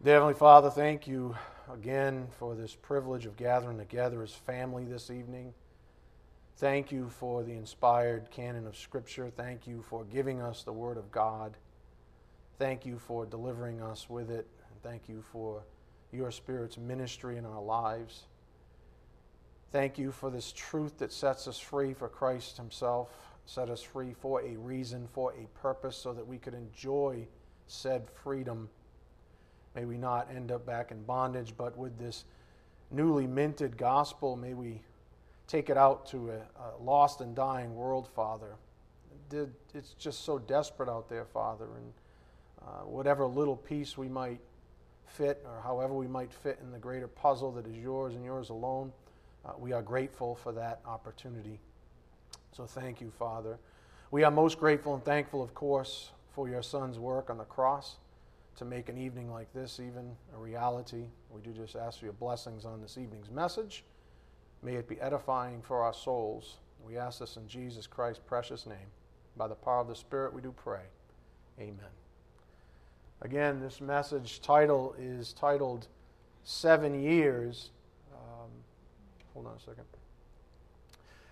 Dear Heavenly Father, thank you again for this privilege of gathering together as family this evening. Thank you for the inspired canon of Scripture. Thank you for giving us the Word of God. Thank you for delivering us with it. And thank you for your Spirit's ministry in our lives. Thank you for this truth that sets us free for Christ Himself, set us free for a reason, for a purpose, so that we could enjoy said freedom. May we not end up back in bondage, but with this newly minted gospel, may we take it out to a, a lost and dying world, Father. It's just so desperate out there, Father, and uh, whatever little piece we might fit, or however we might fit in the greater puzzle that is yours and yours alone. Uh, we are grateful for that opportunity. So thank you, Father. We are most grateful and thankful, of course, for your Son's work on the cross to make an evening like this even a reality. We do just ask for your blessings on this evening's message. May it be edifying for our souls. We ask this in Jesus Christ's precious name. By the power of the Spirit, we do pray. Amen. Again, this message title is titled Seven Years Hold on a second.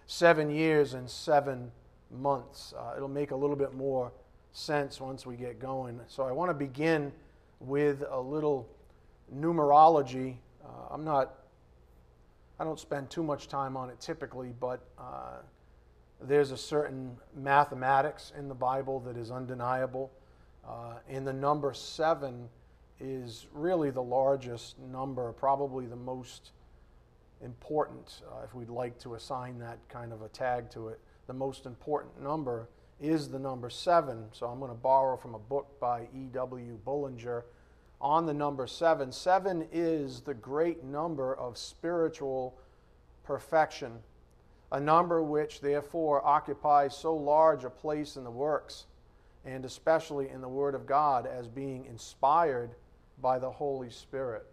Seven years and seven months. Uh, it'll make a little bit more sense once we get going. So I want to begin with a little numerology. Uh, I'm not, I don't spend too much time on it typically, but uh, there's a certain mathematics in the Bible that is undeniable. Uh, and the number seven is really the largest number, probably the most important, uh, if we'd like to assign that kind of a tag to it, the most important number is the number seven. So I'm going to borrow from a book by E.W. Bullinger on the number seven. Seven is the great number of spiritual perfection, a number which therefore occupies so large a place in the works and especially in the Word of God as being inspired by the Holy Spirit.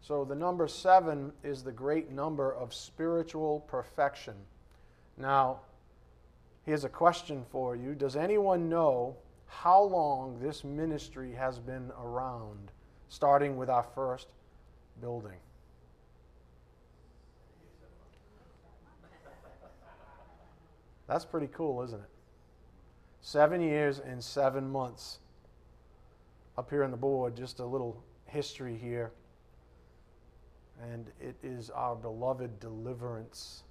So the number seven is the great number of spiritual perfection. Now, here's a question for you Does anyone know how long this ministry has been around, starting with our first building? That's pretty cool, isn't it? Seven years and seven months. Up here on the board, just a little history here and it is our beloved deliverance.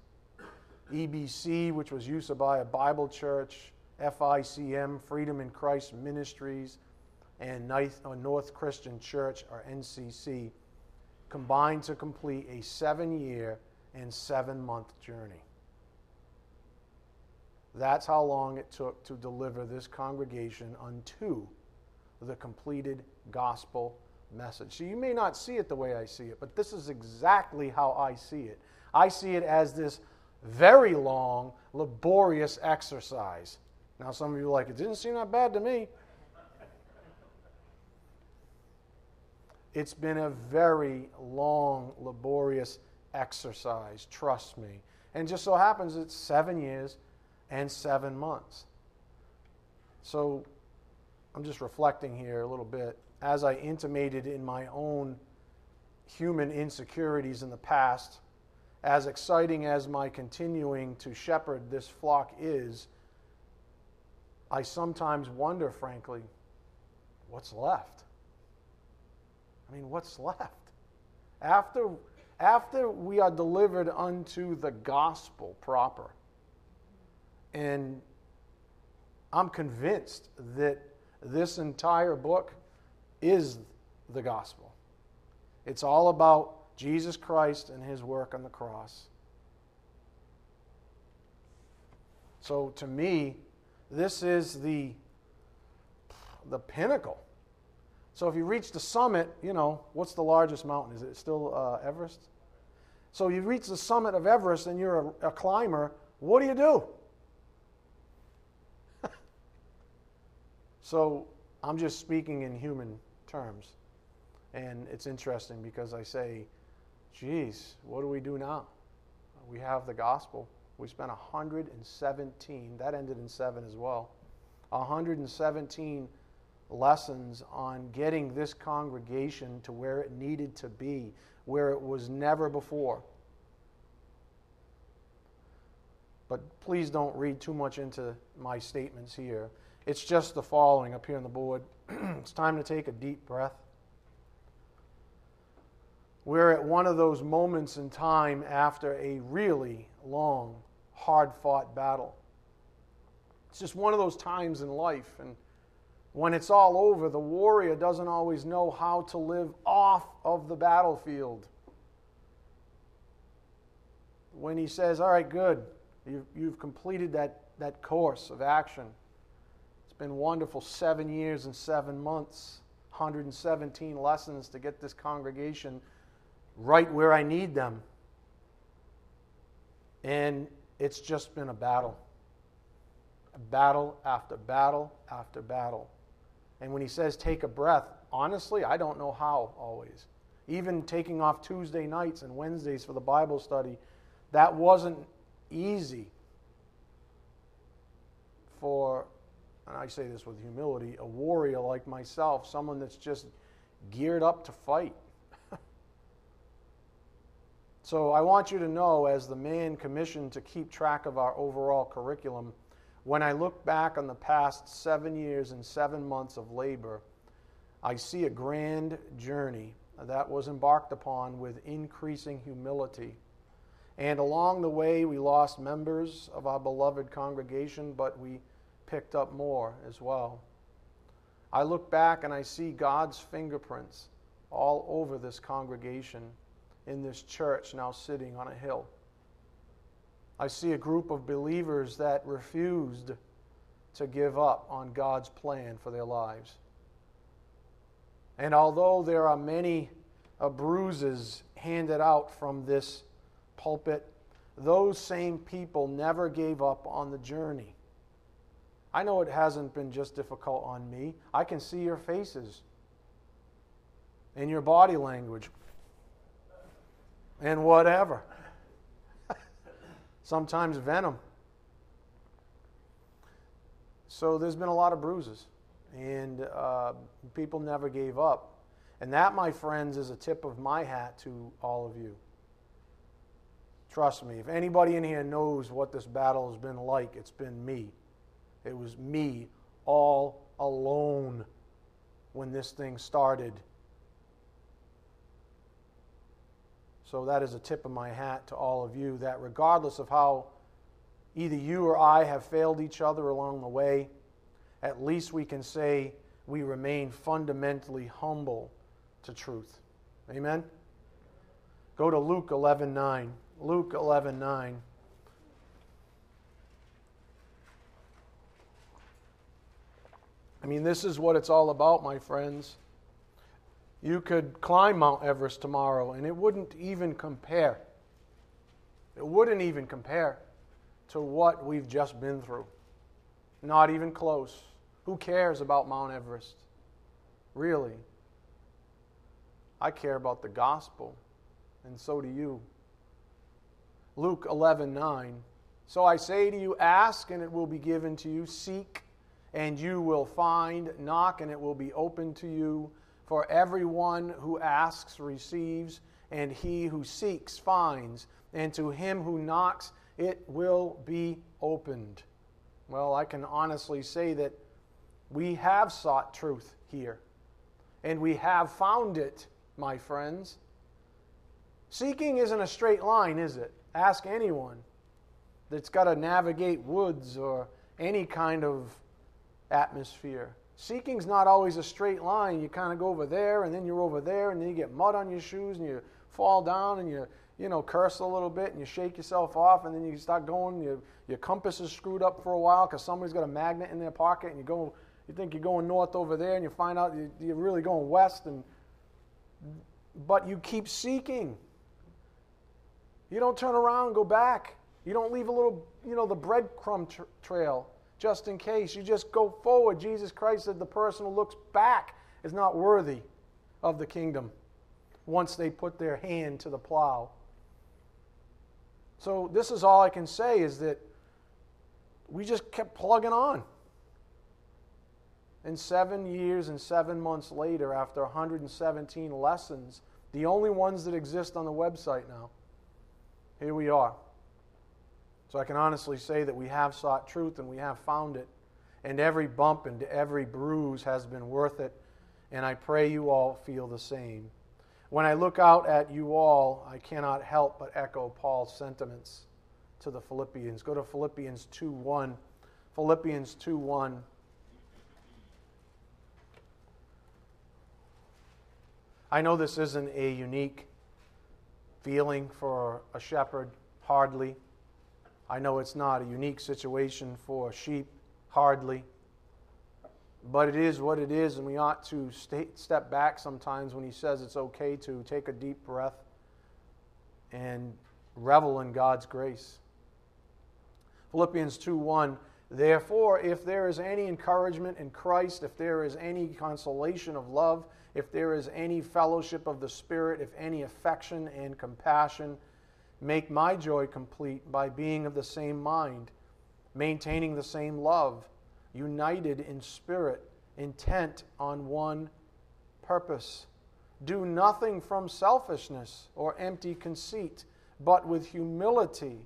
EBC, which was used by a Bible church, FICM, Freedom in Christ Ministries, and uh, North Christian Church, or NCC, combined to complete a seven year and seven month journey. That's how long it took to deliver this congregation unto the completed gospel message. So you may not see it the way I see it, but this is exactly how I see it. I see it as this very long, laborious exercise. Now, some of you are like, it didn't seem that bad to me. It's been a very long, laborious exercise, trust me. And just so happens it's seven years and seven months. So I'm just reflecting here a little bit as I intimated in my own human insecurities in the past, as exciting as my continuing to shepherd this flock is, I sometimes wonder, frankly, what's left? I mean, what's left? After, after we are delivered unto the gospel proper, and I'm convinced that this entire book is the gospel. It's all about Jesus Christ and his work on the cross. So to me, this is the, the pinnacle. So if you reach the summit, you know, what's the largest mountain? Is it still uh, Everest? So you reach the summit of Everest and you're a, a climber, what do you do? so I'm just speaking in human terms. And it's interesting because I say, geez, what do we do now? We have the gospel. We spent 117, that ended in 7 as well, 117 lessons on getting this congregation to where it needed to be, where it was never before. But please don't read too much into my statements here. It's just the following up here on the board. it's time to take a deep breath. We're at one of those moments in time after a really long, hard fought battle. It's just one of those times in life. And when it's all over, the warrior doesn't always know how to live off of the battlefield. When he says, All right, good, you've, you've completed that, that course of action. It's been wonderful seven years and seven months, 117 lessons to get this congregation right where I need them. And it's just been a battle. Battle after battle after battle. And when he says take a breath, honestly, I don't know how always. Even taking off Tuesday nights and Wednesdays for the Bible study, that wasn't easy for, and I say this with humility, a warrior like myself, someone that's just geared up to fight. So I want you to know, as the man commissioned to keep track of our overall curriculum, when I look back on the past seven years and seven months of labor, I see a grand journey that was embarked upon with increasing humility. And along the way, we lost members of our beloved congregation, but we picked up more as well. I look back and I see God's fingerprints all over this congregation in this church now sitting on a hill. I see a group of believers that refused to give up on God's plan for their lives. And although there are many uh, bruises handed out from this pulpit, those same people never gave up on the journey. I know it hasn't been just difficult on me. I can see your faces and your body language and whatever. Sometimes venom. So there's been a lot of bruises, and uh, people never gave up. And that, my friends, is a tip of my hat to all of you. Trust me, if anybody in here knows what this battle has been like, it's been me. It was me all alone when this thing started. So that is a tip of my hat to all of you that regardless of how either you or I have failed each other along the way, at least we can say we remain fundamentally humble to truth. Amen? Go to Luke 11:9. Luke 11:9. I mean, this is what it's all about, my friends. You could climb Mount Everest tomorrow and it wouldn't even compare. It wouldn't even compare to what we've just been through. Not even close. Who cares about Mount Everest? Really? I care about the gospel, and so do you. Luke 11 9. So I say to you, ask and it will be given to you, seek and you will find, knock and it will be open to you. For everyone who asks receives, and he who seeks finds, and to him who knocks it will be opened. Well, I can honestly say that we have sought truth here, and we have found it, my friends. Seeking isn't a straight line, is it? Ask anyone that's got to navigate woods or any kind of atmosphere. Seeking's not always a straight line. You kind of go over there, and then you're over there, and then you get mud on your shoes, and you fall down, and you you know curse a little bit, and you shake yourself off, and then you start going. Your your compass is screwed up for a while because somebody's got a magnet in their pocket, and you go. You think you're going north over there, and you find out you're really going west, and but you keep seeking. You don't turn around go back. You don't leave a little, you know, the breadcrumb tra- trail just in case. You just go forward. Jesus Christ said the person who looks back is not worthy of the kingdom once they put their hand to the plow. So, this is all I can say is that we just kept plugging on. And seven years and seven months later, after 117 lessons, the only ones that exist on the website now, here we are. So I can honestly say that we have sought truth and we have found it. And every bump and every bruise has been worth it. And I pray you all feel the same. When I look out at you all, I cannot help but echo Paul's sentiments to the Philippians. Go to Philippians 2 1. Philippians 2 1. I know this isn't a unique feeling for a shepherd, hardly. I know it's not a unique situation for a sheep, hardly. But it is what it is, and we ought to stay, step back sometimes when he says it's okay to take a deep breath and revel in God's grace. Philippians 2 1 Therefore, if there is any encouragement in Christ, if there is any consolation of love, if there is any fellowship of the Spirit, if any affection and compassion, make my joy complete by being of the same mind, maintaining the same love, united in spirit, intent on one purpose. Do nothing from selfishness or empty conceit, but with humility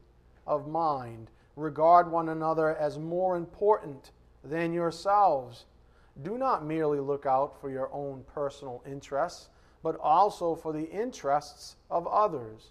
of mind regard one another as more important than yourselves. Do not merely look out for your own personal interests, but also for the interests of others.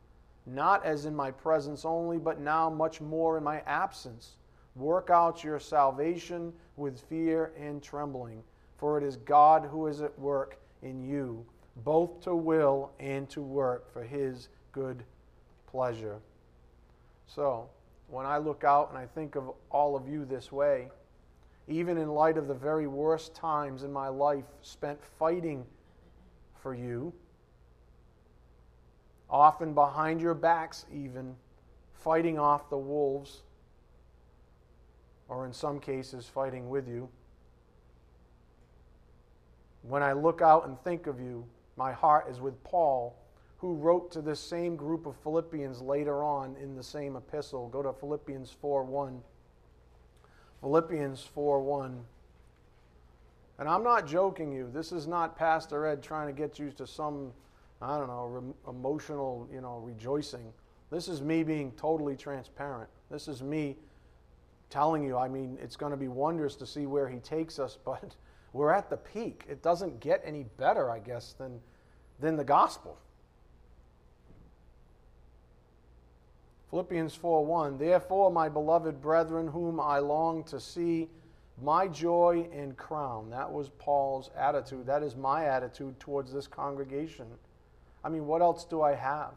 not as in my presence only, but now much more in my absence, work out your salvation with fear and trembling, for it is God who is at work in you, both to will and to work for his good pleasure. So, when I look out and I think of all of you this way, even in light of the very worst times in my life spent fighting for you, often behind your backs, even fighting off the wolves, or in some cases, fighting with you. When I look out and think of you, my heart is with Paul who wrote to this same group of Philippians later on in the same epistle. Go to Philippians 4 1. Philippians 4 1. And I'm not joking you. This is not Pastor Ed trying to get you to some, I don't know, re- emotional, you know, rejoicing. This is me being totally transparent. This is me telling you, I mean, it's going to be wondrous to see where he takes us, but we're at the peak. It doesn't get any better, I guess, than, than the gospel. Philippians 4:1 Therefore my beloved brethren whom I long to see my joy and crown that was Paul's attitude that is my attitude towards this congregation I mean what else do I have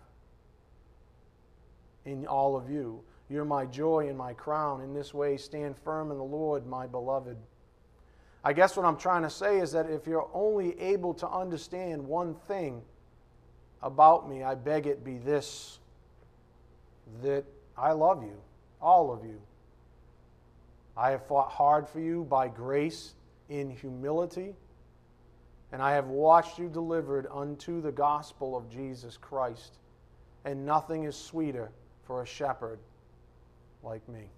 in all of you? You're my joy and my crown. In this way stand firm in the Lord my beloved. I guess what I'm trying to say is that if you're only able to understand one thing about me I beg it be this that I love you, all of you. I have fought hard for you by grace in humility, and I have watched you delivered unto the gospel of Jesus Christ. And nothing is sweeter for a shepherd like me.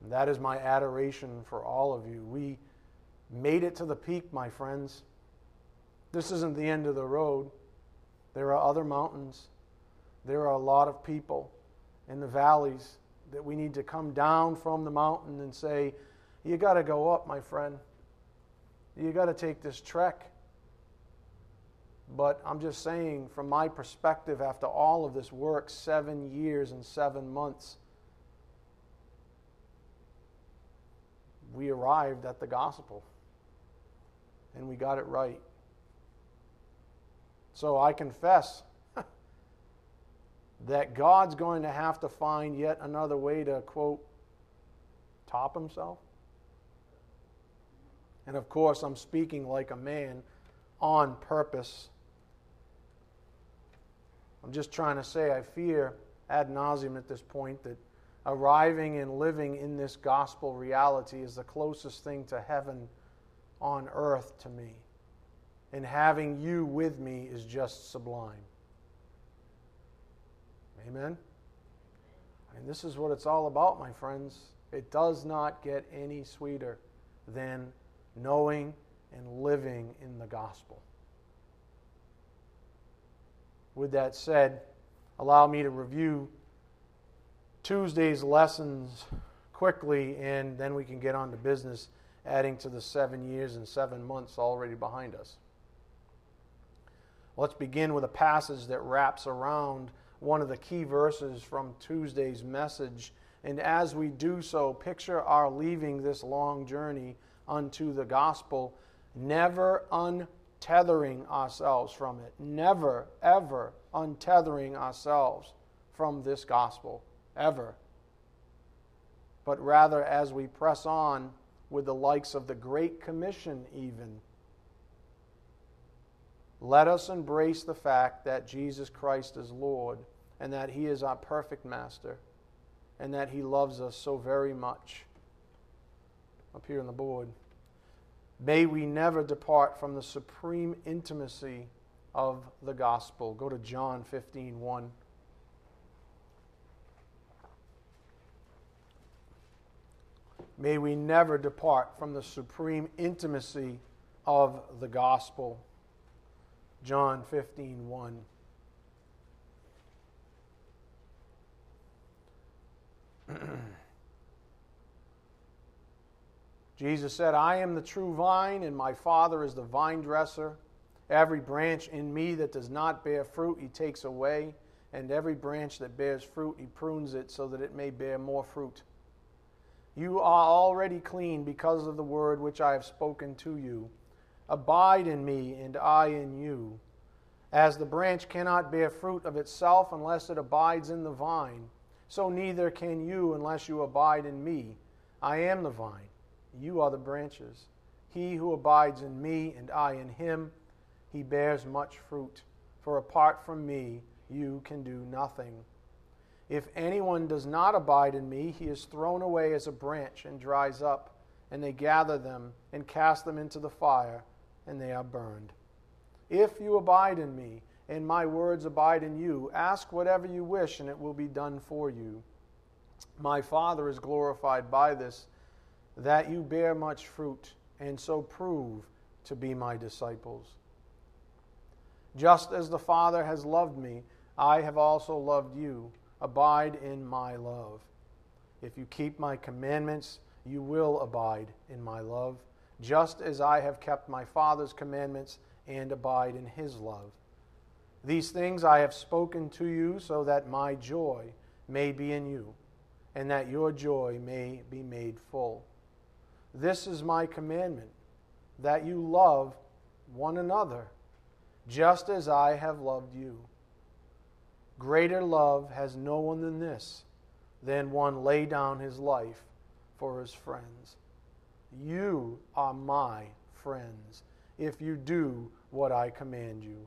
And that is my adoration for all of you. We made it to the peak, my friends. This isn't the end of the road. There are other mountains there are a lot of people in the valleys that we need to come down from the mountain and say, You got to go up, my friend. You got to take this trek. But I'm just saying, from my perspective, after all of this work, seven years and seven months, we arrived at the gospel. And we got it right. So I confess that God's going to have to find yet another way to, quote, top himself. And of course, I'm speaking like a man on purpose. I'm just trying to say, I fear ad nauseum at this point that arriving and living in this gospel reality is the closest thing to heaven on earth to me. And having you with me is just sublime. Amen? And this is what it's all about, my friends. It does not get any sweeter than knowing and living in the gospel. With that said, allow me to review Tuesday's lessons quickly, and then we can get on to business, adding to the seven years and seven months already behind us. Let's begin with a passage that wraps around one of the key verses from Tuesday's message. And as we do so, picture our leaving this long journey unto the gospel, never untethering ourselves from it. Never, ever untethering ourselves from this gospel. Ever. But rather, as we press on with the likes of the Great Commission, even, let us embrace the fact that Jesus Christ is Lord and that He is our perfect Master and that He loves us so very much. Up here on the board. May we never depart from the supreme intimacy of the gospel. Go to John 15 1. May we never depart from the supreme intimacy of the gospel. John 15 1. Jesus said, I am the true vine, and my Father is the vine dresser. Every branch in me that does not bear fruit, he takes away, and every branch that bears fruit, he prunes it so that it may bear more fruit. You are already clean because of the word which I have spoken to you. Abide in me, and I in you. As the branch cannot bear fruit of itself unless it abides in the vine, so neither can you unless you abide in me. I am the vine you are the branches. He who abides in me and I in him, he bears much fruit. For apart from me, you can do nothing. If anyone does not abide in me, he is thrown away as a branch and dries up, and they gather them and cast them into the fire, and they are burned. If you abide in me, and my words abide in you, ask whatever you wish, and it will be done for you. My Father is glorified by this that you bear much fruit, and so prove to be my disciples. Just as the Father has loved me, I have also loved you. Abide in my love. If you keep my commandments, you will abide in my love, just as I have kept my Father's commandments and abide in his love. These things I have spoken to you so that my joy may be in you, and that your joy may be made full. This is my commandment, that you love one another, just as I have loved you. Greater love has no one than this, than one lay down his life for his friends. You are my friends if you do what I command you.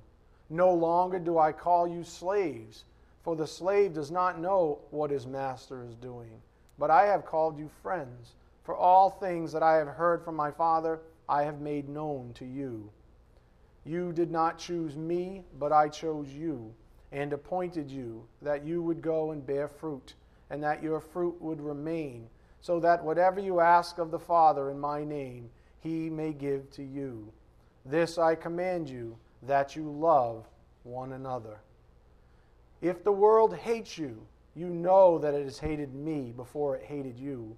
No longer do I call you slaves, for the slave does not know what his master is doing, but I have called you friends. For all things that I have heard from my Father, I have made known to you. You did not choose me, but I chose you, and appointed you, that you would go and bear fruit, and that your fruit would remain, so that whatever you ask of the Father in my name, he may give to you. This I command you, that you love one another. If the world hates you, you know that it has hated me before it hated you.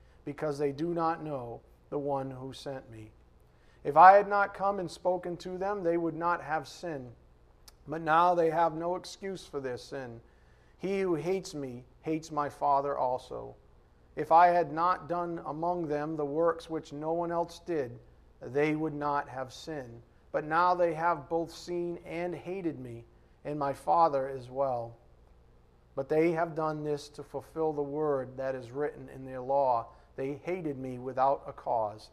because they do not know the one who sent me. If I had not come and spoken to them, they would not have sin. But now they have no excuse for their sin. He who hates me hates my Father also. If I had not done among them the works which no one else did, they would not have sinned. But now they have both seen and hated me, and my Father as well. But they have done this to fulfill the word that is written in their law. They hated me without a cause.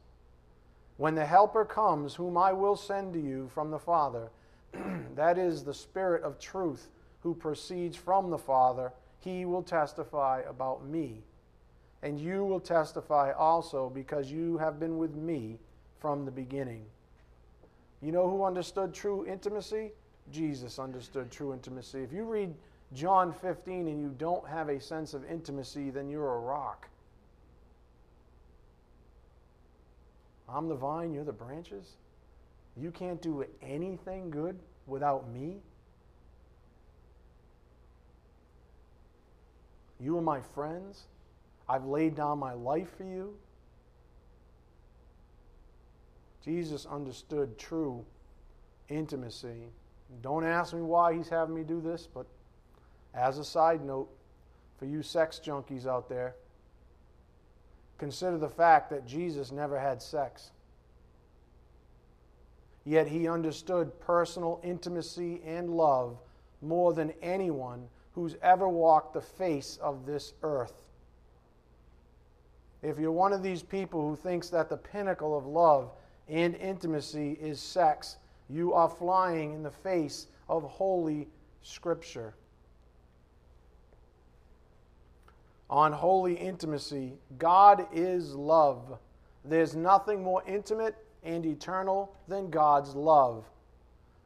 When the Helper comes, whom I will send to you from the Father, that is the Spirit of truth who proceeds from the Father, he will testify about me. And you will testify also because you have been with me from the beginning. You know who understood true intimacy? Jesus understood true intimacy. If you read John 15 and you don't have a sense of intimacy, then you're a rock. I'm the vine, you're the branches. You can't do anything good without me. You are my friends. I've laid down my life for you. Jesus understood true intimacy. Don't ask me why he's having me do this, but as a side note, for you sex junkies out there, consider the fact that Jesus never had sex. Yet he understood personal intimacy and love more than anyone who's ever walked the face of this earth. If you're one of these people who thinks that the pinnacle of love and intimacy is sex, you are flying in the face of Holy Scripture. On holy intimacy. God is love. There's nothing more intimate and eternal than God's love.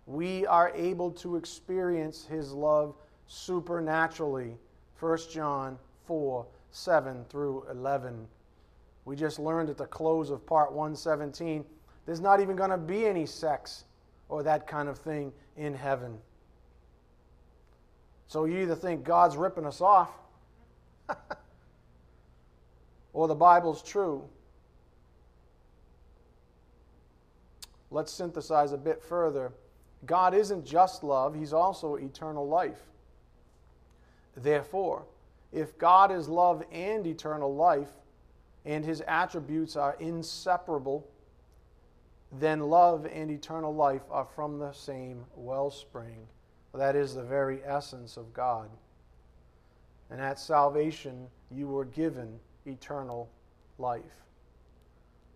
We are able to experience His love supernaturally. 1 John 4 7 through 11. We just learned at the close of part 117 there's not even going to be any sex or that kind of thing in heaven. So you either think God's ripping us off or the Bible's true. Let's synthesize a bit further. God isn't just love, He's also eternal life. Therefore, if God is love and eternal life, and His attributes are inseparable, then love and eternal life are from the same wellspring. That is the very essence of God. And at salvation, you were given eternal life.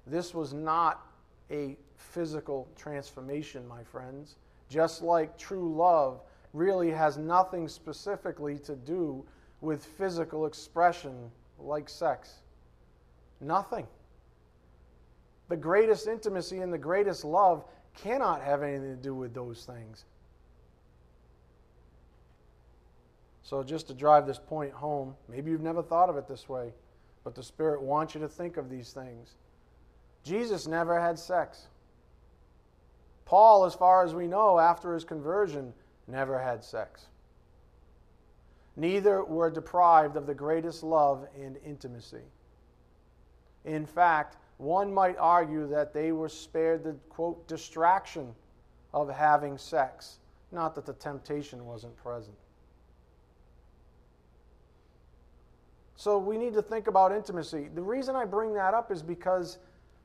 This was not a physical transformation, my friends. Just like true love really has nothing specifically to do with physical expression like sex. Nothing. The greatest intimacy and the greatest love cannot have anything to do with those things. So, just to drive this point home, maybe you've never thought of it this way, but the Spirit wants you to think of these things. Jesus never had sex. Paul, as far as we know, after his conversion, never had sex. Neither were deprived of the greatest love and intimacy. In fact, one might argue that they were spared the, quote, distraction of having sex, not that the temptation wasn't present. So we need to think about intimacy. The reason I bring that up is because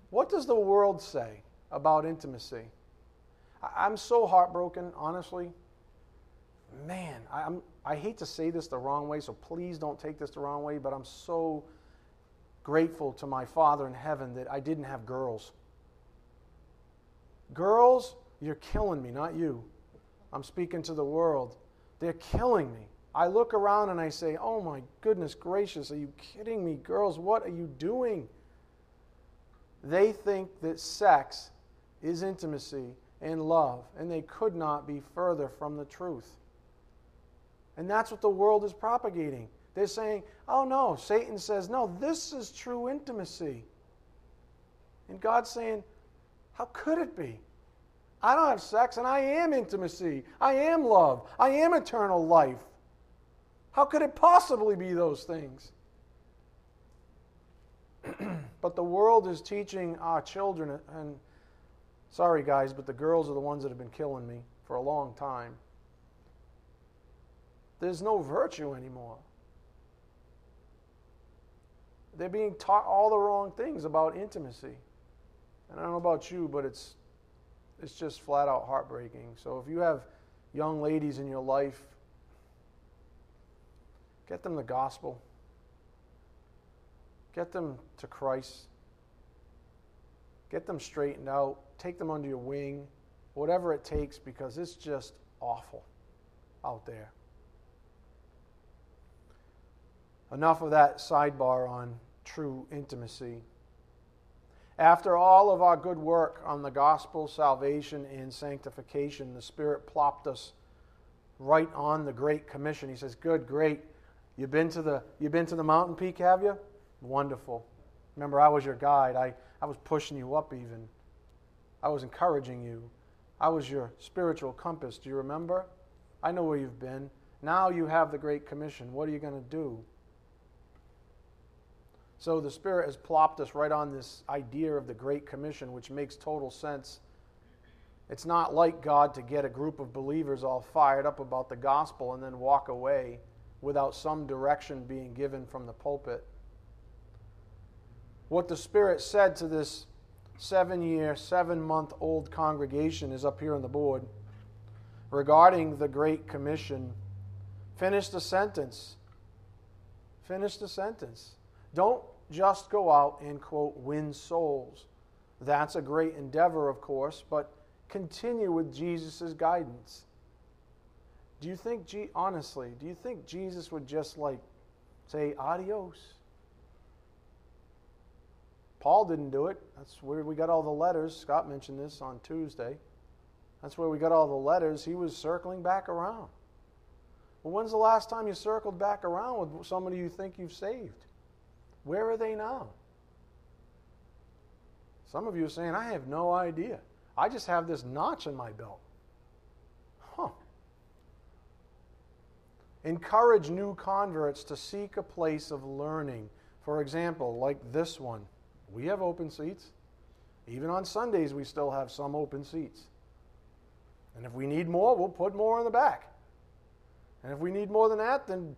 what does the world say about intimacy? I'm so heartbroken, honestly. Man, I'm, I hate to say this the wrong way, so please don't take this the wrong way, but I'm so grateful to my Father in heaven that I didn't have girls. Girls, you're killing me, not you. I'm speaking to the world. They're killing me. I look around and I say, oh my goodness gracious, are you kidding me? Girls, what are you doing? They think that sex is intimacy and love, and they could not be further from the truth. And that's what the world is propagating. They're saying, oh no, Satan says, no, this is true intimacy. And God's saying, how could it be? I don't have sex, and I am intimacy. I am love. I am eternal life. How could it possibly be those things? but the world is teaching our children, and sorry guys, but the girls are the ones that have been killing me for a long time. There's no virtue anymore. They're being taught all the wrong things about intimacy. And I don't know about you, but it's it's just flat out heartbreaking. So if you have young ladies in your life, get them the gospel. Get them to Christ. Get them straightened out. Take them under your wing. Whatever it takes, because it's just awful out there. Enough of that sidebar on true intimacy. After all of our good work on the gospel, salvation, and sanctification, the Spirit plopped us right on the Great Commission. He says, Good, great. You've been to the, you've been to the mountain peak, have you? Wonderful. Remember, I was your guide. I, I was pushing you up, even. I was encouraging you. I was your spiritual compass. Do you remember? I know where you've been. Now you have the Great Commission. What are you going to do? So the Spirit has plopped us right on this idea of the Great Commission, which makes total sense. It's not like God to get a group of believers all fired up about the gospel and then walk away without some direction being given from the pulpit what the Spirit said to this seven year, seven month old congregation is up here on the board regarding the Great Commission. Finish the sentence. Finish the sentence. Don't just go out and, quote, win souls. That's a great endeavor, of course, but continue with Jesus' guidance. Do you think, honestly, do you think Jesus would just like say adios? Paul didn't do it. That's where we got all the letters. Scott mentioned this on Tuesday. That's where we got all the letters. He was circling back around. Well, when's the last time you circled back around with somebody you think you've saved? Where are they now? Some of you are saying, I have no idea. I just have this notch in my belt. Encourage new converts to seek a place of learning. For example, like this one. We have open seats. Even on Sundays, we still have some open seats. And if we need more, we'll put more in the back. And if we need more than that, then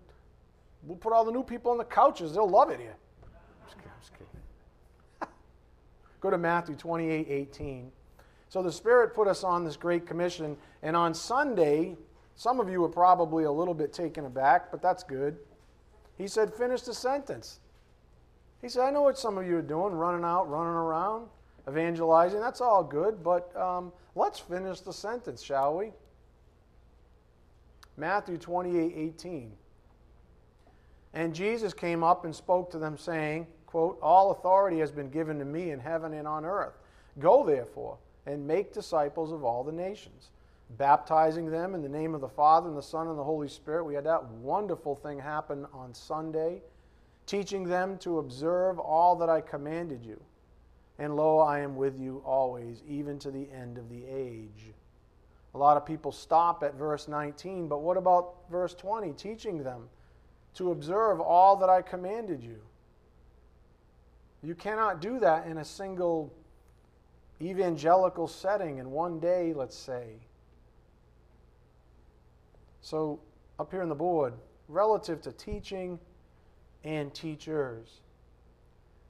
we'll put all the new people on the couches. They'll love it here. Just kidding. Just kidding. Go to Matthew 28 18. So the Spirit put us on this great commission. And on Sunday, some of you were probably a little bit taken aback, but that's good. He said, Finish the sentence. He said, I know what some of you are doing, running out, running around, evangelizing. That's all good, but um, let's finish the sentence, shall we? Matthew 28 18. And Jesus came up and spoke to them, saying, quote, All authority has been given to me in heaven and on earth. Go therefore and make disciples of all the nations, baptizing them in the name of the Father and the Son and the Holy Spirit. We had that wonderful thing happen on Sunday teaching them to observe all that I commanded you. And lo, I am with you always, even to the end of the age. A lot of people stop at verse 19, but what about verse 20? Teaching them to observe all that I commanded you. You cannot do that in a single evangelical setting in one day, let's say. So, up here on the board, relative to teaching, and teachers.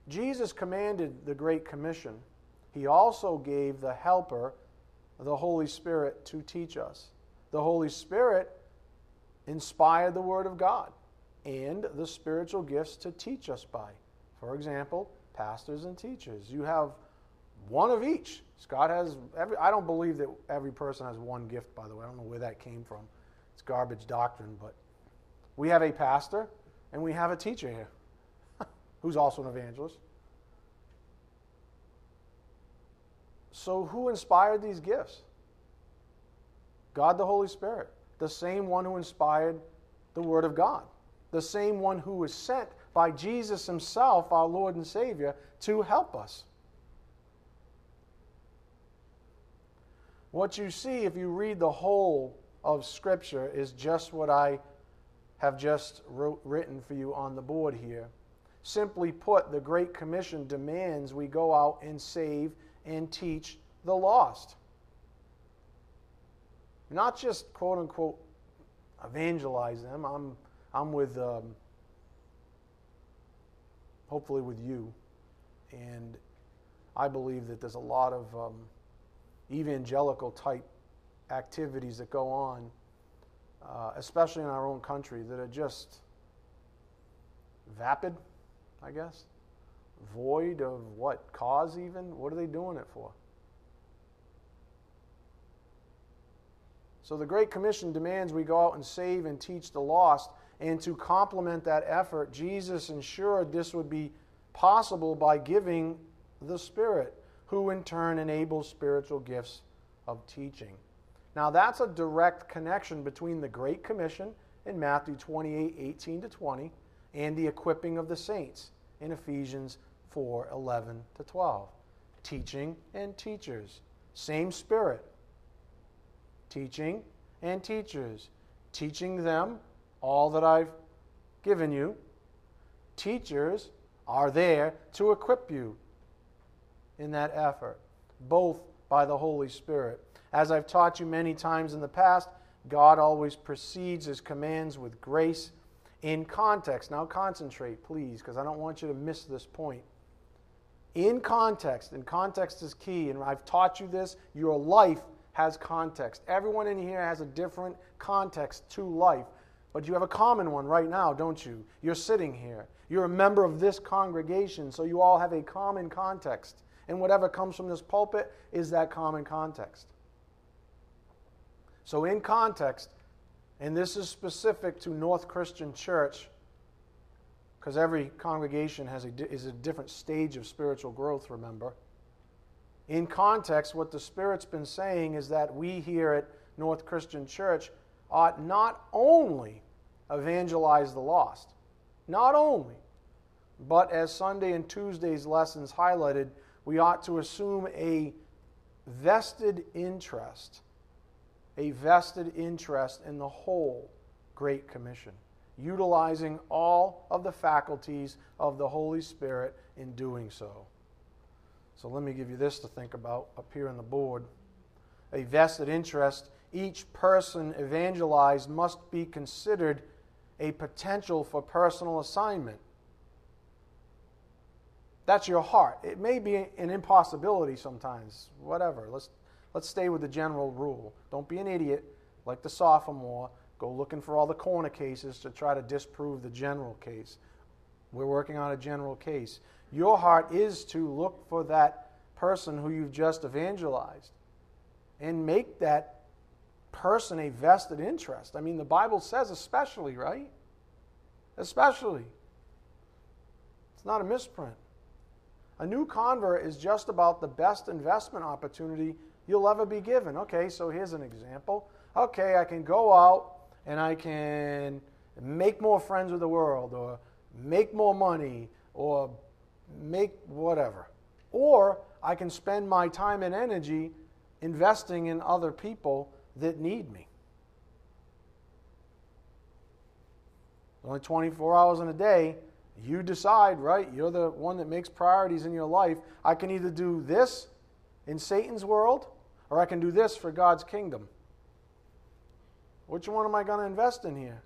Jesus commanded the Great Commission. He also gave the Helper, the Holy Spirit, to teach us. The Holy Spirit inspired the Word of God and the spiritual gifts to teach us by. For example, pastors and teachers. You have one of each. Scott has every I don't believe that every person has one gift by the way. I don't know where that came from. It's garbage doctrine, but We have a pastor and we have a teacher here who's also an evangelist. So, who inspired these gifts? God the Holy Spirit, the same one who inspired the Word of God, the same one who was sent by Jesus Himself, our Lord and Savior, to help us. What you see if you read the whole of Scripture is just what I have just wrote, written for you on the board here. Simply put, the Great Commission demands we go out and save and teach the lost. Not just quote unquote evangelize them. I'm, I'm with, um, hopefully, with you. And I believe that there's a lot of um, evangelical type activities that go on, uh, especially in our own country, that are just vapid, I guess. Void of what? Cause, even? What are they doing it for? So the Great Commission demands we go out and save and teach the lost. And to complement that effort, Jesus ensured this would be possible by giving the Spirit, who in turn enables spiritual gifts of teaching. Now, that's a direct connection between the Great Commission in Matthew 28 18 to 20 and the equipping of the saints in Ephesians 4 11 to 12. Teaching and teachers. Same Spirit teaching and teachers, teaching them all that I've given you. Teachers are there to equip you in that effort, both by the Holy Spirit. As I've taught you many times in the past, God always precedes his commands with grace in context. Now, concentrate, please, because I don't want you to miss this point. In context, and context is key, and I've taught you this, your life has context. Everyone in here has a different context to life, but you have a common one right now, don't you? You're sitting here. You're a member of this congregation, so you all have a common context. And whatever comes from this pulpit is that common context. So, in context, and this is specific to North Christian Church, because every congregation has a, is a different stage of spiritual growth, remember. In context, what the Spirit's been saying is that we here at North Christian Church ought not only evangelize the lost, not only, but as Sunday and Tuesday's lessons highlighted, we ought to assume a vested interest, a vested interest in the whole Great Commission, utilizing all of the faculties of the Holy Spirit in doing so. So let me give you this to think about up here on the board. A vested interest, each person evangelized must be considered a potential for personal assignment. That's your heart. It may be an impossibility sometimes, whatever. Let's, let's stay with the general rule. Don't be an idiot like the sophomore. Go looking for all the corner cases to try to disprove the general case. We're working on a general case. Your heart is to look for that person who you've just evangelized and make that person a vested interest. I mean, the Bible says especially, right? Especially. It's not a misprint. A new convert is just about the best investment opportunity you'll ever be given. Okay, so here's an example. Okay, I can go out and I can make more friends with the world or make more money or make whatever. Or I can spend my time and energy investing in other people that need me. Only 24 hours in a day. You decide, right? You're the one that makes priorities in your life. I can either do this in Satan's world or I can do this for God's kingdom. Which one am I going to invest in here?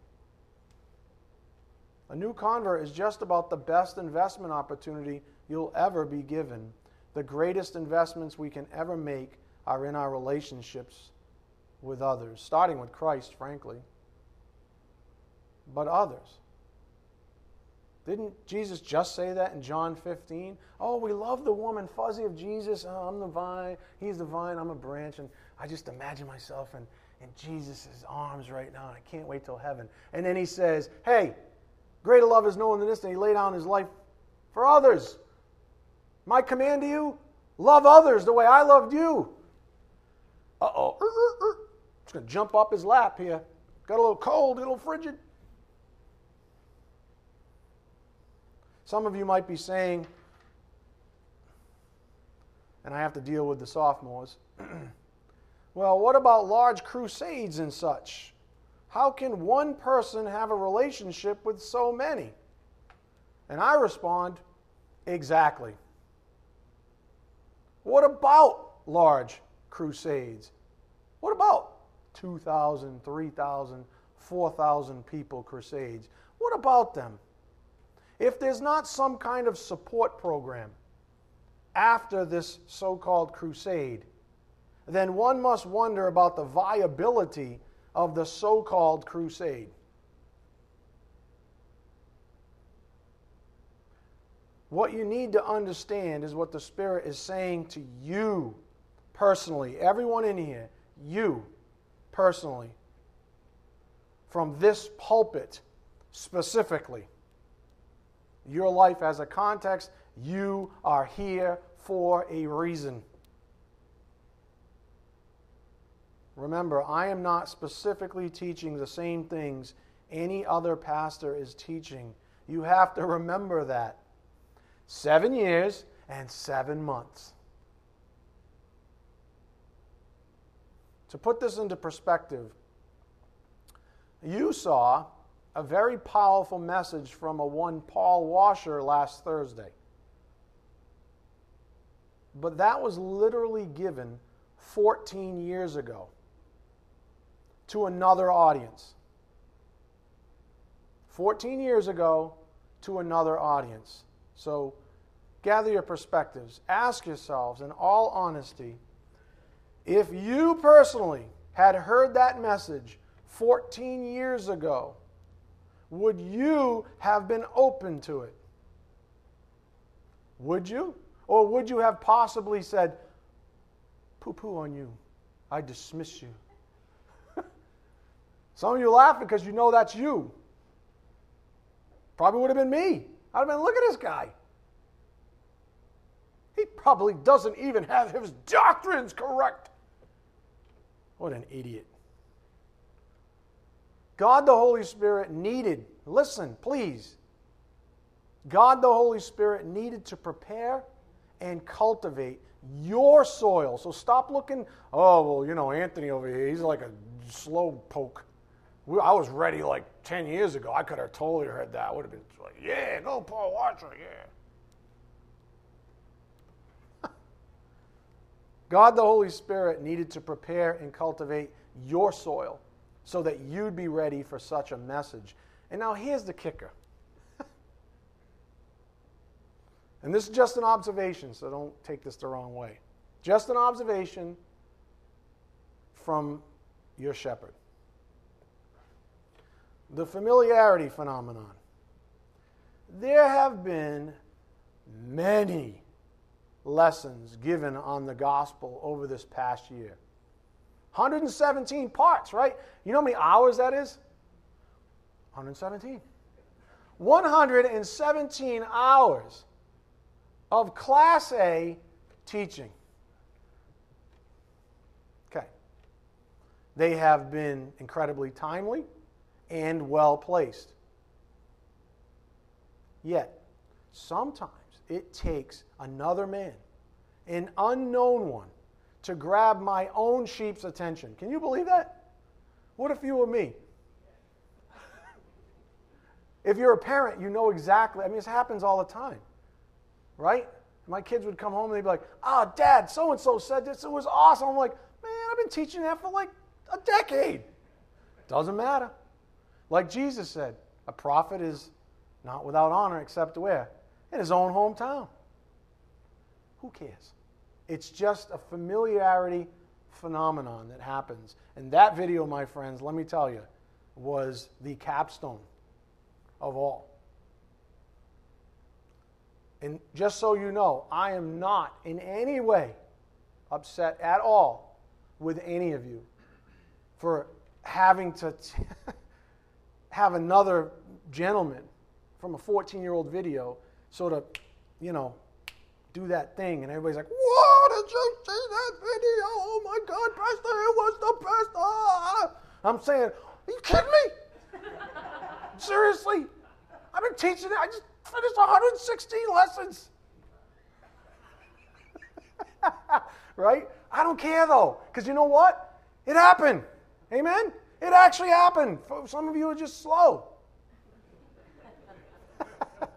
A new convert is just about the best investment opportunity you'll ever be given. The greatest investments we can ever make are in our relationships with others, starting with Christ, frankly, but others. Didn't Jesus just say that in John 15? Oh, we love the woman fuzzy of Jesus. Oh, I'm the vine. He's the vine. I'm a branch. And I just imagine myself in, in Jesus' arms right now. And I can't wait till heaven. And then he says, Hey, greater love is known than this. And he laid down his life for others. My command to you love others the way I loved you. Uh oh. Just going to jump up his lap here. Got a little cold, a little frigid. Some of you might be saying, and I have to deal with the sophomores, well, what about large crusades and such? How can one person have a relationship with so many? And I respond, exactly. What about large crusades? What about 2,000, 3,000, 4,000 people crusades? What about them? If there's not some kind of support program after this so called crusade, then one must wonder about the viability of the so called crusade. What you need to understand is what the Spirit is saying to you personally, everyone in here, you personally, from this pulpit specifically your life as a context. You are here for a reason. Remember, I am not specifically teaching the same things any other pastor is teaching. You have to remember that. Seven years and seven months. To put this into perspective, you saw a very powerful message from a one Paul Washer last Thursday. But that was literally given 14 years ago to another audience. 14 years ago to another audience. So gather your perspectives. Ask yourselves, in all honesty, if you personally had heard that message 14 years ago, would you have been open to it? Would you? Or would you have possibly said, poo poo on you? I dismiss you. Some of you laugh because you know that's you. Probably would have been me. I'd have been, look at this guy. He probably doesn't even have his doctrines correct. What an idiot. God the Holy Spirit needed, listen, please. God the Holy Spirit needed to prepare and cultivate your soil. So stop looking, oh, well, you know, Anthony over here, he's like a slow poke. I was ready like 10 years ago. I could have totally heard that. I would have been like, yeah, go Paul Washer, yeah. God the Holy Spirit needed to prepare and cultivate your soil so that you'd be ready for such a message. And now here's the kicker. and this is just an observation, so don't take this the wrong way. Just an observation from your shepherd. The familiarity phenomenon. There have been many lessons given on the gospel over this past year. 117 parts, right? You know how many hours that is? 117. 117 hours of Class A teaching. Okay. They have been incredibly timely and well placed. Yet, sometimes it takes another man, an unknown one, to grab my own sheep's attention. Can you believe that? What if you were me? if you're a parent, you know exactly. I mean, this happens all the time, right? My kids would come home and they'd be like, "Ah, oh, Dad, so and so said this. It was awesome." I'm like, "Man, I've been teaching that for like a decade." Doesn't matter. Like Jesus said, a prophet is not without honor except where? In his own hometown. Who cares? It's just a familiarity phenomenon that happens. And that video, my friends, let me tell you, was the capstone of all. And just so you know, I am not in any way upset at all with any of you for having to t- have another gentleman from a 14 year old video sort of, you know, do that thing. And everybody's like, What you see that video? Oh my God, Pastor, it was the best. Ah. I'm saying, Are you kidding me? Seriously? I've been teaching it. I just finished 116 lessons. right? I don't care though, because you know what? It happened. Amen? It actually happened. Some of you are just slow.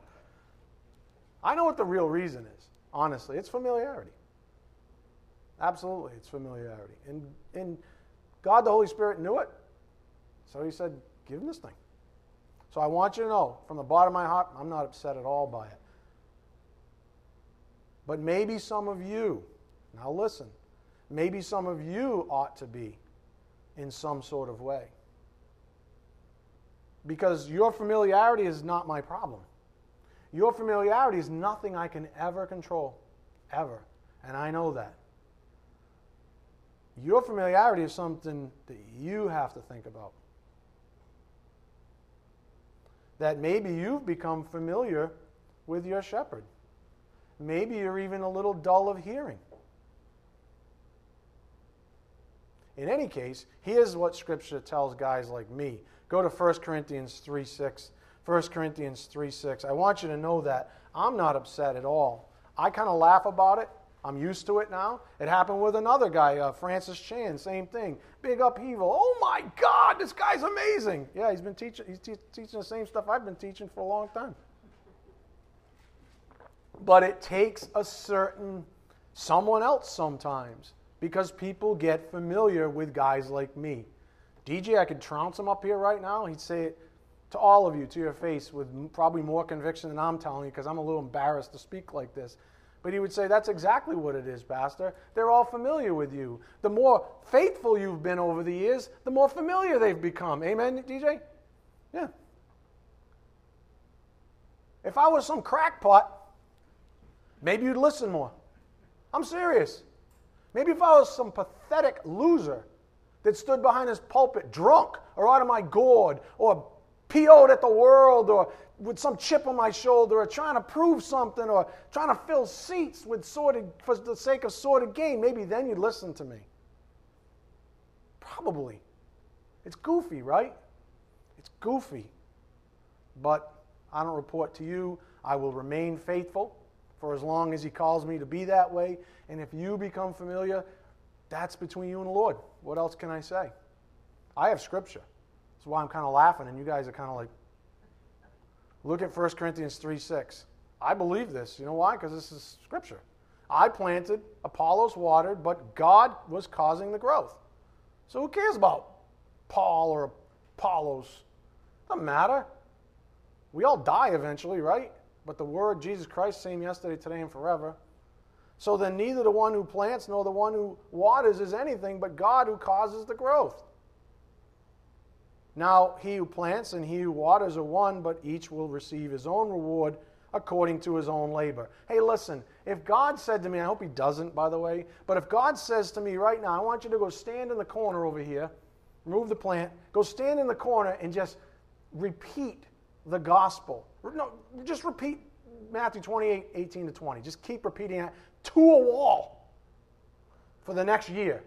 I know what the real reason is, honestly. It's familiarity. Absolutely, it's familiarity. And, and God, the Holy Spirit, knew it. So he said, Give him this thing. So I want you to know, from the bottom of my heart, I'm not upset at all by it. But maybe some of you, now listen, maybe some of you ought to be in some sort of way. Because your familiarity is not my problem. Your familiarity is nothing I can ever control, ever. And I know that. Your familiarity is something that you have to think about. That maybe you've become familiar with your shepherd. Maybe you're even a little dull of hearing. In any case, here's what Scripture tells guys like me. Go to 1 Corinthians 3 6. 1 Corinthians 3 6. I want you to know that I'm not upset at all. I kind of laugh about it. I'm used to it now. It happened with another guy, uh, Francis Chan, same thing. Big upheaval. Oh my God, this guy's amazing. Yeah, he's been teaching, he's te- teaching the same stuff I've been teaching for a long time. But it takes a certain someone else sometimes because people get familiar with guys like me. DJ, I could trounce him up here right now. He'd say it to all of you to your face with probably more conviction than I'm telling you because I'm a little embarrassed to speak like this. But he would say, That's exactly what it is, Pastor. They're all familiar with you. The more faithful you've been over the years, the more familiar they've become. Amen, DJ? Yeah. If I was some crackpot, maybe you'd listen more. I'm serious. Maybe if I was some pathetic loser that stood behind his pulpit drunk or out of my gourd or PO'd at the world or with some chip on my shoulder or trying to prove something or trying to fill seats with sordid, for the sake of sordid gain, maybe then you'd listen to me. Probably. It's goofy, right? It's goofy. But I don't report to you. I will remain faithful for as long as He calls me to be that way. And if you become familiar, that's between you and the Lord. What else can I say? I have scripture. That's why I'm kind of laughing, and you guys are kind of like, look at 1 Corinthians 3 6. I believe this. You know why? Because this is scripture. I planted, Apollos watered, but God was causing the growth. So who cares about Paul or Apollos? Doesn't matter. We all die eventually, right? But the word Jesus Christ, same yesterday, today, and forever. So then neither the one who plants nor the one who waters is anything but God who causes the growth. Now, he who plants and he who waters are one, but each will receive his own reward according to his own labor. Hey, listen, if God said to me, I hope he doesn't, by the way, but if God says to me right now, I want you to go stand in the corner over here, remove the plant, go stand in the corner and just repeat the gospel. No, just repeat Matthew 28, 18 to 20. Just keep repeating it to a wall for the next year.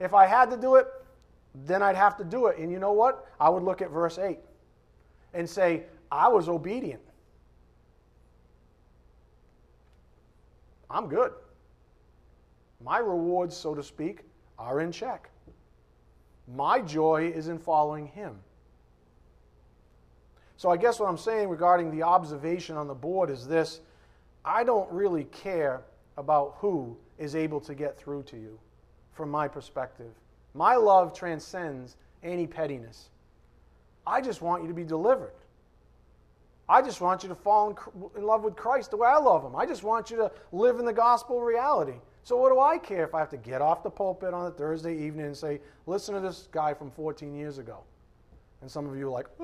If I had to do it, then I'd have to do it. And you know what? I would look at verse 8 and say, I was obedient. I'm good. My rewards, so to speak, are in check. My joy is in following him. So I guess what I'm saying regarding the observation on the board is this I don't really care about who is able to get through to you from my perspective. My love transcends any pettiness. I just want you to be delivered. I just want you to fall in, love with Christ the way I love him. I just want you to live in the gospel reality. So, what do I care if I have to get off the pulpit on a Thursday evening and say, listen to this guy from 14 years ago? And some of you are like,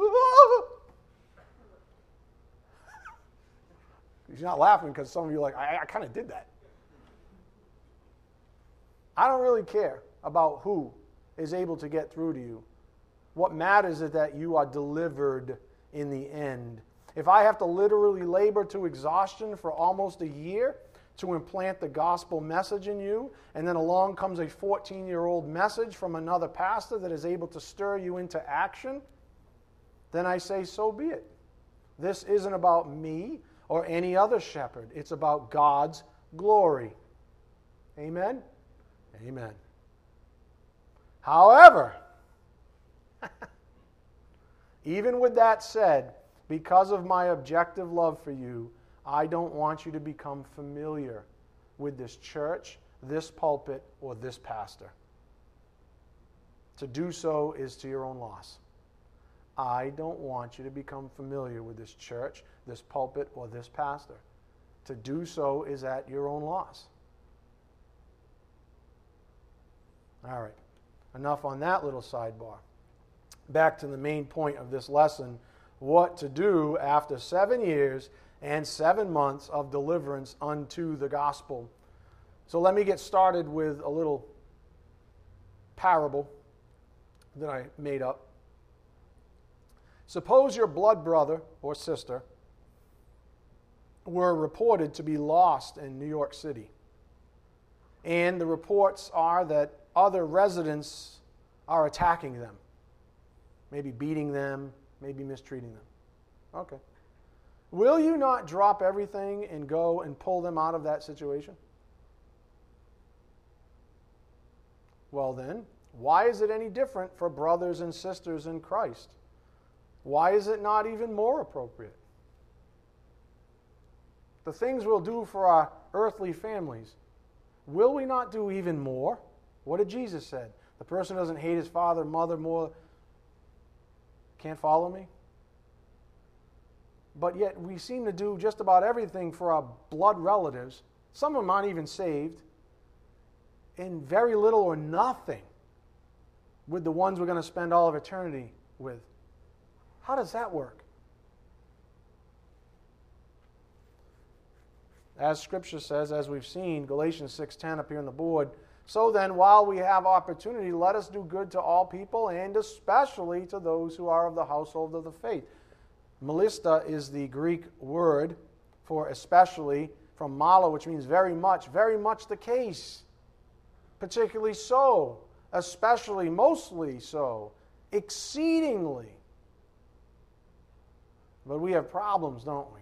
He's not laughing because some of you are like, I, I kind of did that. I don't really care about who is able to get through to you. What matters is that you are delivered in the end. If I have to literally labor to exhaustion for almost a year to implant the gospel message in you, and then along comes a 14 year old message from another pastor that is able to stir you into action, then I say, so be it. This isn't about me or any other shepherd, it's about God's glory. Amen? Amen. However, even with that said, because of my objective love for you, I don't want you to become familiar with this church, this pulpit, or this pastor. To do so is to your own loss. I don't want you to become familiar with this church, this pulpit, or this pastor. To do so is at your own loss. All right, enough on that little sidebar. Back to the main point of this lesson what to do after seven years and seven months of deliverance unto the gospel. So let me get started with a little parable that I made up. Suppose your blood brother or sister were reported to be lost in New York City. And the reports are that other residents are attacking them, maybe beating them, maybe mistreating them. Okay. Will you not drop everything and go and pull them out of that situation? Well, then, why is it any different for brothers and sisters in Christ? Why is it not even more appropriate? The things we'll do for our earthly families, will we not do even more? What did Jesus said? The person doesn't hate his father, mother more can't follow me? But yet we seem to do just about everything for our blood relatives. Some of them aren't even saved. And very little or nothing with the ones we're going to spend all of eternity with. How does that work? As scripture says, as we've seen, Galatians 6:10 up here on the board, so then, while we have opportunity, let us do good to all people and especially to those who are of the household of the faith. malista is the Greek word for especially from malo, which means very much, very much the case. Particularly so, especially, mostly so, exceedingly. But we have problems, don't we?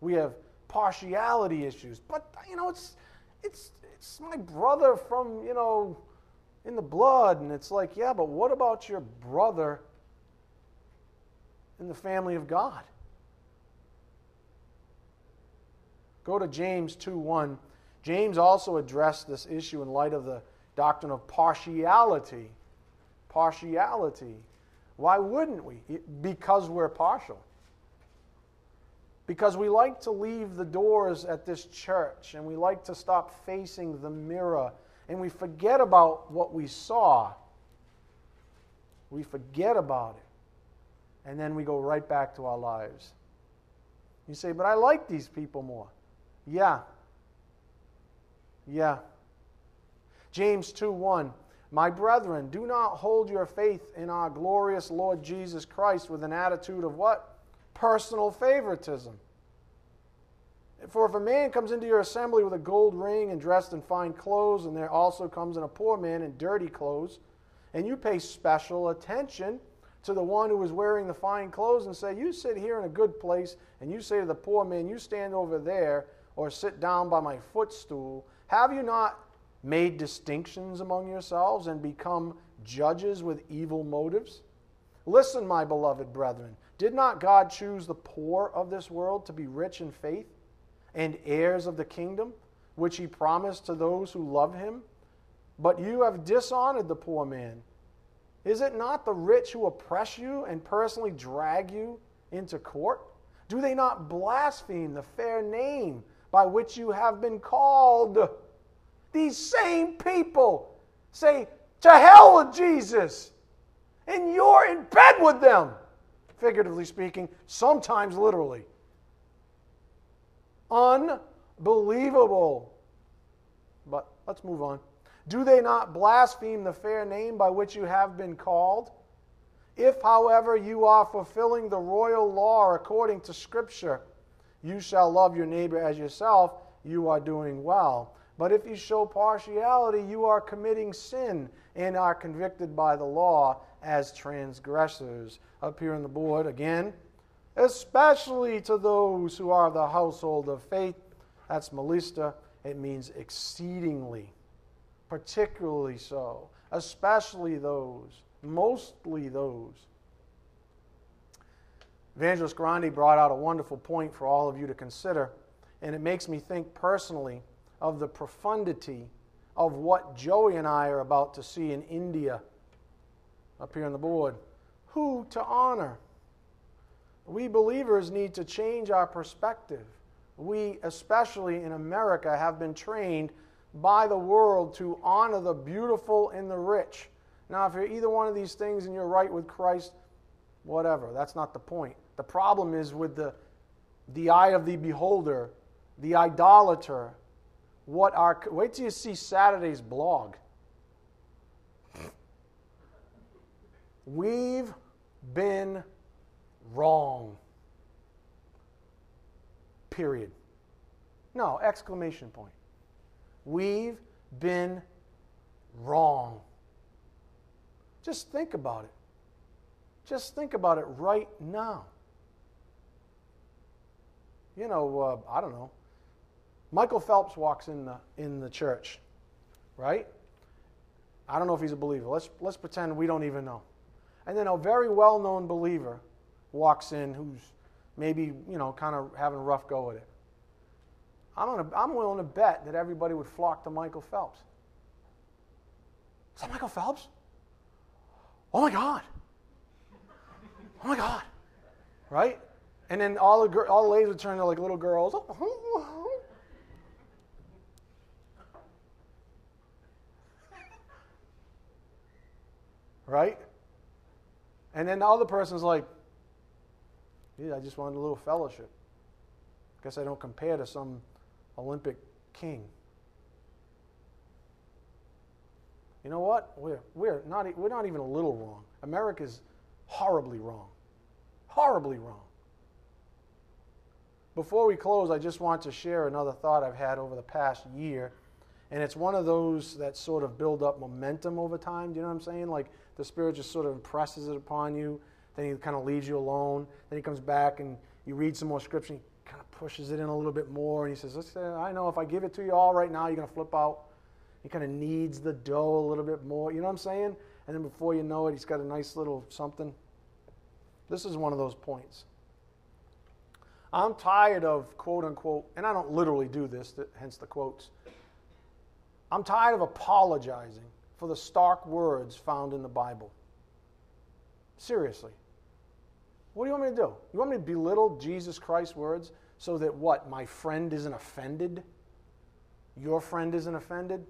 We have partiality issues. But, you know, it's, it's, it's my brother from, you know, in the blood. And it's like, yeah, but what about your brother in the family of God? Go to James 2 1. James also addressed this issue in light of the doctrine of partiality. Partiality. Why wouldn't we? Because we're partial because we like to leave the doors at this church and we like to stop facing the mirror and we forget about what we saw. We forget about it. And then we go right back to our lives. You say, but I like these people more. Yeah. Yeah. James 2 1. My brethren, do not hold your faith in our glorious Lord Jesus Christ with an attitude of what? Personal favoritism. For if a man comes into your assembly with a gold ring and dressed in fine clothes, and there also comes in a poor man in dirty clothes, and you pay special attention to the one who is wearing the fine clothes and say, You sit here in a good place, and you say to the poor man, You stand over there, or sit down by my footstool, have you not made distinctions among yourselves and become judges with evil motives? Listen, my beloved brethren. Did not God choose the poor of this world to be rich in faith and heirs of the kingdom, which he promised to those who love him? But you have dishonored the poor man. Is it not the rich who oppress you and personally drag you into court? Do they not blaspheme the fair name by which you have been called? These same people say, To hell with Jesus! And you're in bed with them figuratively speaking, sometimes literally. Unbelievable. But let's move on. Do they not blaspheme the fair name by which you have been called? If, however, you are fulfilling the royal law according to Scripture, you shall love your neighbor as yourself, you are doing well. But if you show partiality, you are committing sin and are convicted by the law as transgressors. Up here on the board again, especially to those who are the household of faith. That's malista. It means exceedingly, particularly so, especially those, mostly those. Evangelist Grandi brought out a wonderful point for all of you to consider, and it makes me think personally of the profundity of what Joey and I are about to see in India up here on the board. Who to honor? We believers need to change our perspective. We, especially in America, have been trained by the world to honor the beautiful and the rich. Now, if you're either one of these things and you're right with Christ, whatever. That's not the point. The problem is with the, the eye of the beholder, the idolater, what our wait till you see Saturday's blog. We've been wrong. Period. No, exclamation point. We've been wrong. Just think about it. Just think about it right now. You know, uh, I don't know. Michael Phelps walks in the, in the church, right? I don't know if he's a believer. Let's, let's pretend we don't even know. And then a very well known believer walks in who's maybe, you know, kind of having a rough go at it. I'm, gonna, I'm willing to bet that everybody would flock to Michael Phelps. Is that Michael Phelps? Oh my God. Oh my God. Right? And then all the, all the ladies would turn to like little girls. right? And then the other person's like, I just wanted a little fellowship. Guess I don't compare to some Olympic king. You know what? We're, we're, not, we're not even a little wrong. America's horribly wrong. Horribly wrong. Before we close, I just want to share another thought I've had over the past year. And it's one of those that sort of build up momentum over time. Do you know what I'm saying? Like the Spirit just sort of impresses it upon you. Then he kind of leaves you alone. Then he comes back and you read some more scripture. And he kind of pushes it in a little bit more. And he says, Listen, uh, I know if I give it to you all right now, you're going to flip out. He kind of kneads the dough a little bit more. You know what I'm saying? And then before you know it, he's got a nice little something. This is one of those points. I'm tired of quote unquote, and I don't literally do this, hence the quotes. I'm tired of apologizing for the stark words found in the Bible. Seriously. What do you want me to do? You want me to belittle Jesus Christ's words so that what? My friend isn't offended? Your friend isn't offended?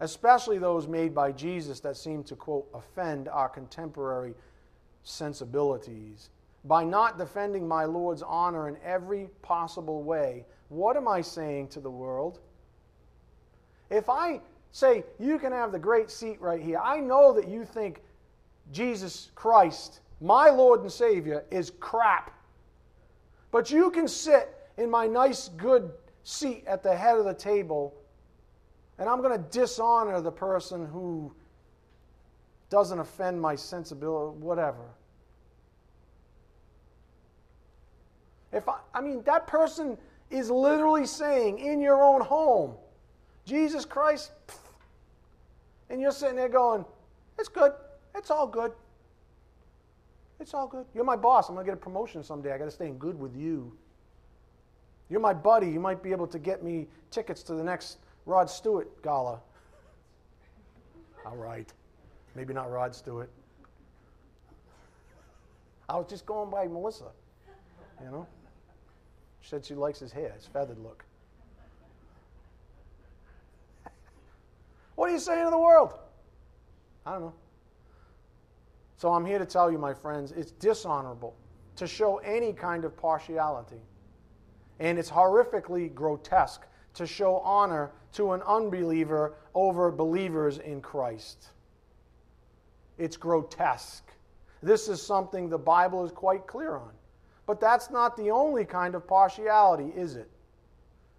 Especially those made by Jesus that seem to, quote, offend our contemporary sensibilities. By not defending my Lord's honor in every possible way, what am I saying to the world? If I say, you can have the great seat right here, I know that you think Jesus Christ, my Lord and Savior, is crap. But you can sit in my nice, good seat at the head of the table, and I'm going to dishonor the person who doesn't offend my sensibility, whatever. If I, I mean, that person is literally saying in your own home, Jesus Christ, and you're sitting there going, it's good. It's all good. It's all good. You're my boss. I'm going to get a promotion someday. I got to stay in good with you. You're my buddy. You might be able to get me tickets to the next Rod Stewart gala. all right. Maybe not Rod Stewart. I was just going by Melissa. You know? She said she likes his hair, his feathered look. What are you saying to the world? I don't know. So I'm here to tell you, my friends, it's dishonorable to show any kind of partiality. And it's horrifically grotesque to show honor to an unbeliever over believers in Christ. It's grotesque. This is something the Bible is quite clear on. But that's not the only kind of partiality, is it?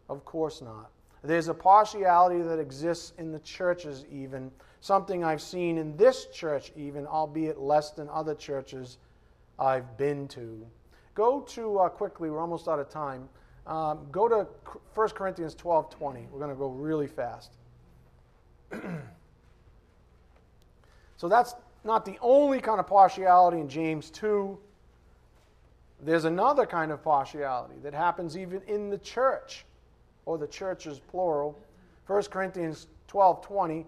Of course not. There's a partiality that exists in the churches, even. Something I've seen in this church, even, albeit less than other churches I've been to. Go to, uh, quickly, we're almost out of time. Um, go to 1 Corinthians 12 20. We're going to go really fast. so that's not the only kind of partiality in James 2. There's another kind of partiality that happens even in the church, or the churches plural. 1 Corinthians 12 20.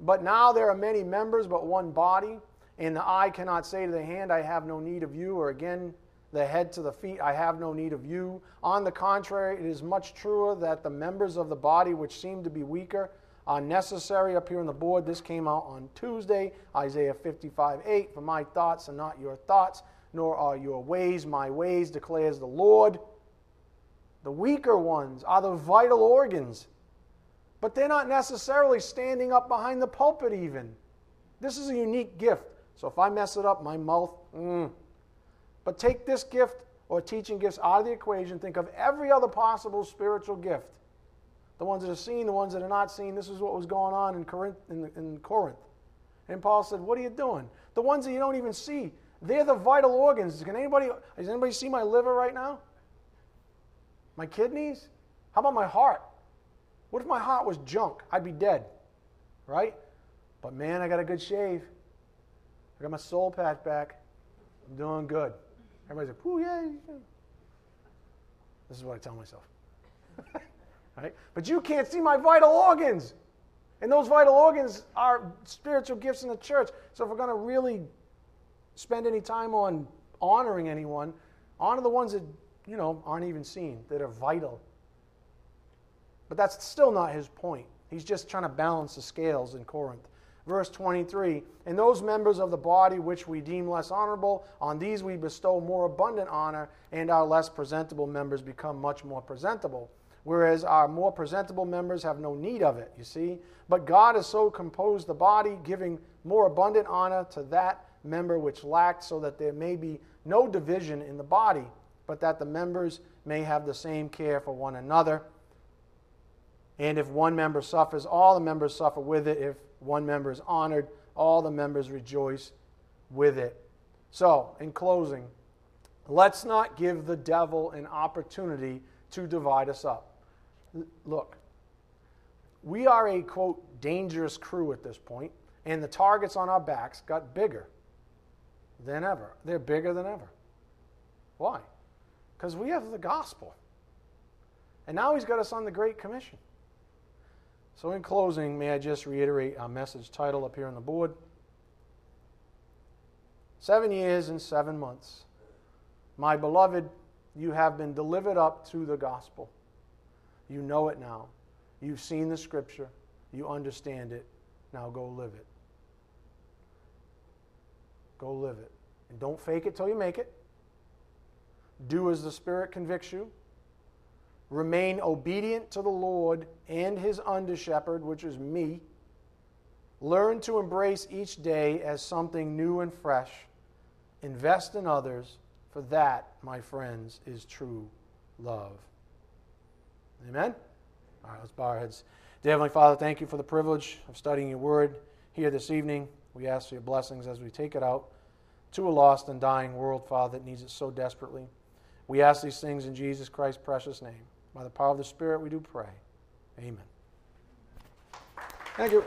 But now there are many members, but one body, and the eye cannot say to the hand, I have no need of you, or again, the head to the feet, I have no need of you. On the contrary, it is much truer that the members of the body which seem to be weaker are necessary. Up here on the board, this came out on Tuesday, Isaiah 55 8. For my thoughts are not your thoughts, nor are your ways my ways, declares the Lord. The weaker ones are the vital organs, but they're not necessarily standing up behind the pulpit, even. This is a unique gift. So if I mess it up, my mouth, mm, but take this gift or teaching gifts out of the equation. Think of every other possible spiritual gift. The ones that are seen, the ones that are not seen. This is what was going on in Corinth. In, in Corinth. And Paul said, What are you doing? The ones that you don't even see, they're the vital organs. Can anybody, does anybody see my liver right now? My kidneys? How about my heart? What if my heart was junk? I'd be dead, right? But man, I got a good shave. I got my soul patch back. I'm doing good. Everybody's like, ooh, yay. This is what I tell myself. right? But you can't see my vital organs. And those vital organs are spiritual gifts in the church. So if we're going to really spend any time on honoring anyone, honor the ones that, you know, aren't even seen, that are vital. But that's still not his point. He's just trying to balance the scales in Corinth. Verse 23 And those members of the body which we deem less honorable, on these we bestow more abundant honor, and our less presentable members become much more presentable. Whereas our more presentable members have no need of it, you see. But God has so composed the body, giving more abundant honor to that member which lacked, so that there may be no division in the body, but that the members may have the same care for one another. And if one member suffers, all the members suffer with it. If one member is honored, all the members rejoice with it. So, in closing, let's not give the devil an opportunity to divide us up. Look, we are a quote dangerous crew at this point, and the targets on our backs got bigger than ever. They're bigger than ever. Why? Because we have the gospel. And now he's got us on the Great Commission. So, in closing, may I just reiterate our message title up here on the board? Seven years and seven months. My beloved, you have been delivered up to the gospel. You know it now. You've seen the scripture. You understand it. Now go live it. Go live it. And don't fake it till you make it. Do as the Spirit convicts you remain obedient to the Lord and his under shepherd, which is me. Learn to embrace each day as something new and fresh. Invest in others, for that, my friends, is true love. Amen? All right, let's bow our heads. Dear Heavenly Father, thank you for the privilege of studying your word here this evening. We ask for your blessings as we take it out to a lost and dying world, Father, that needs it so desperately. We ask these things in Jesus Christ's precious name. By the power of the Spirit, we do pray. Amen. Thank you.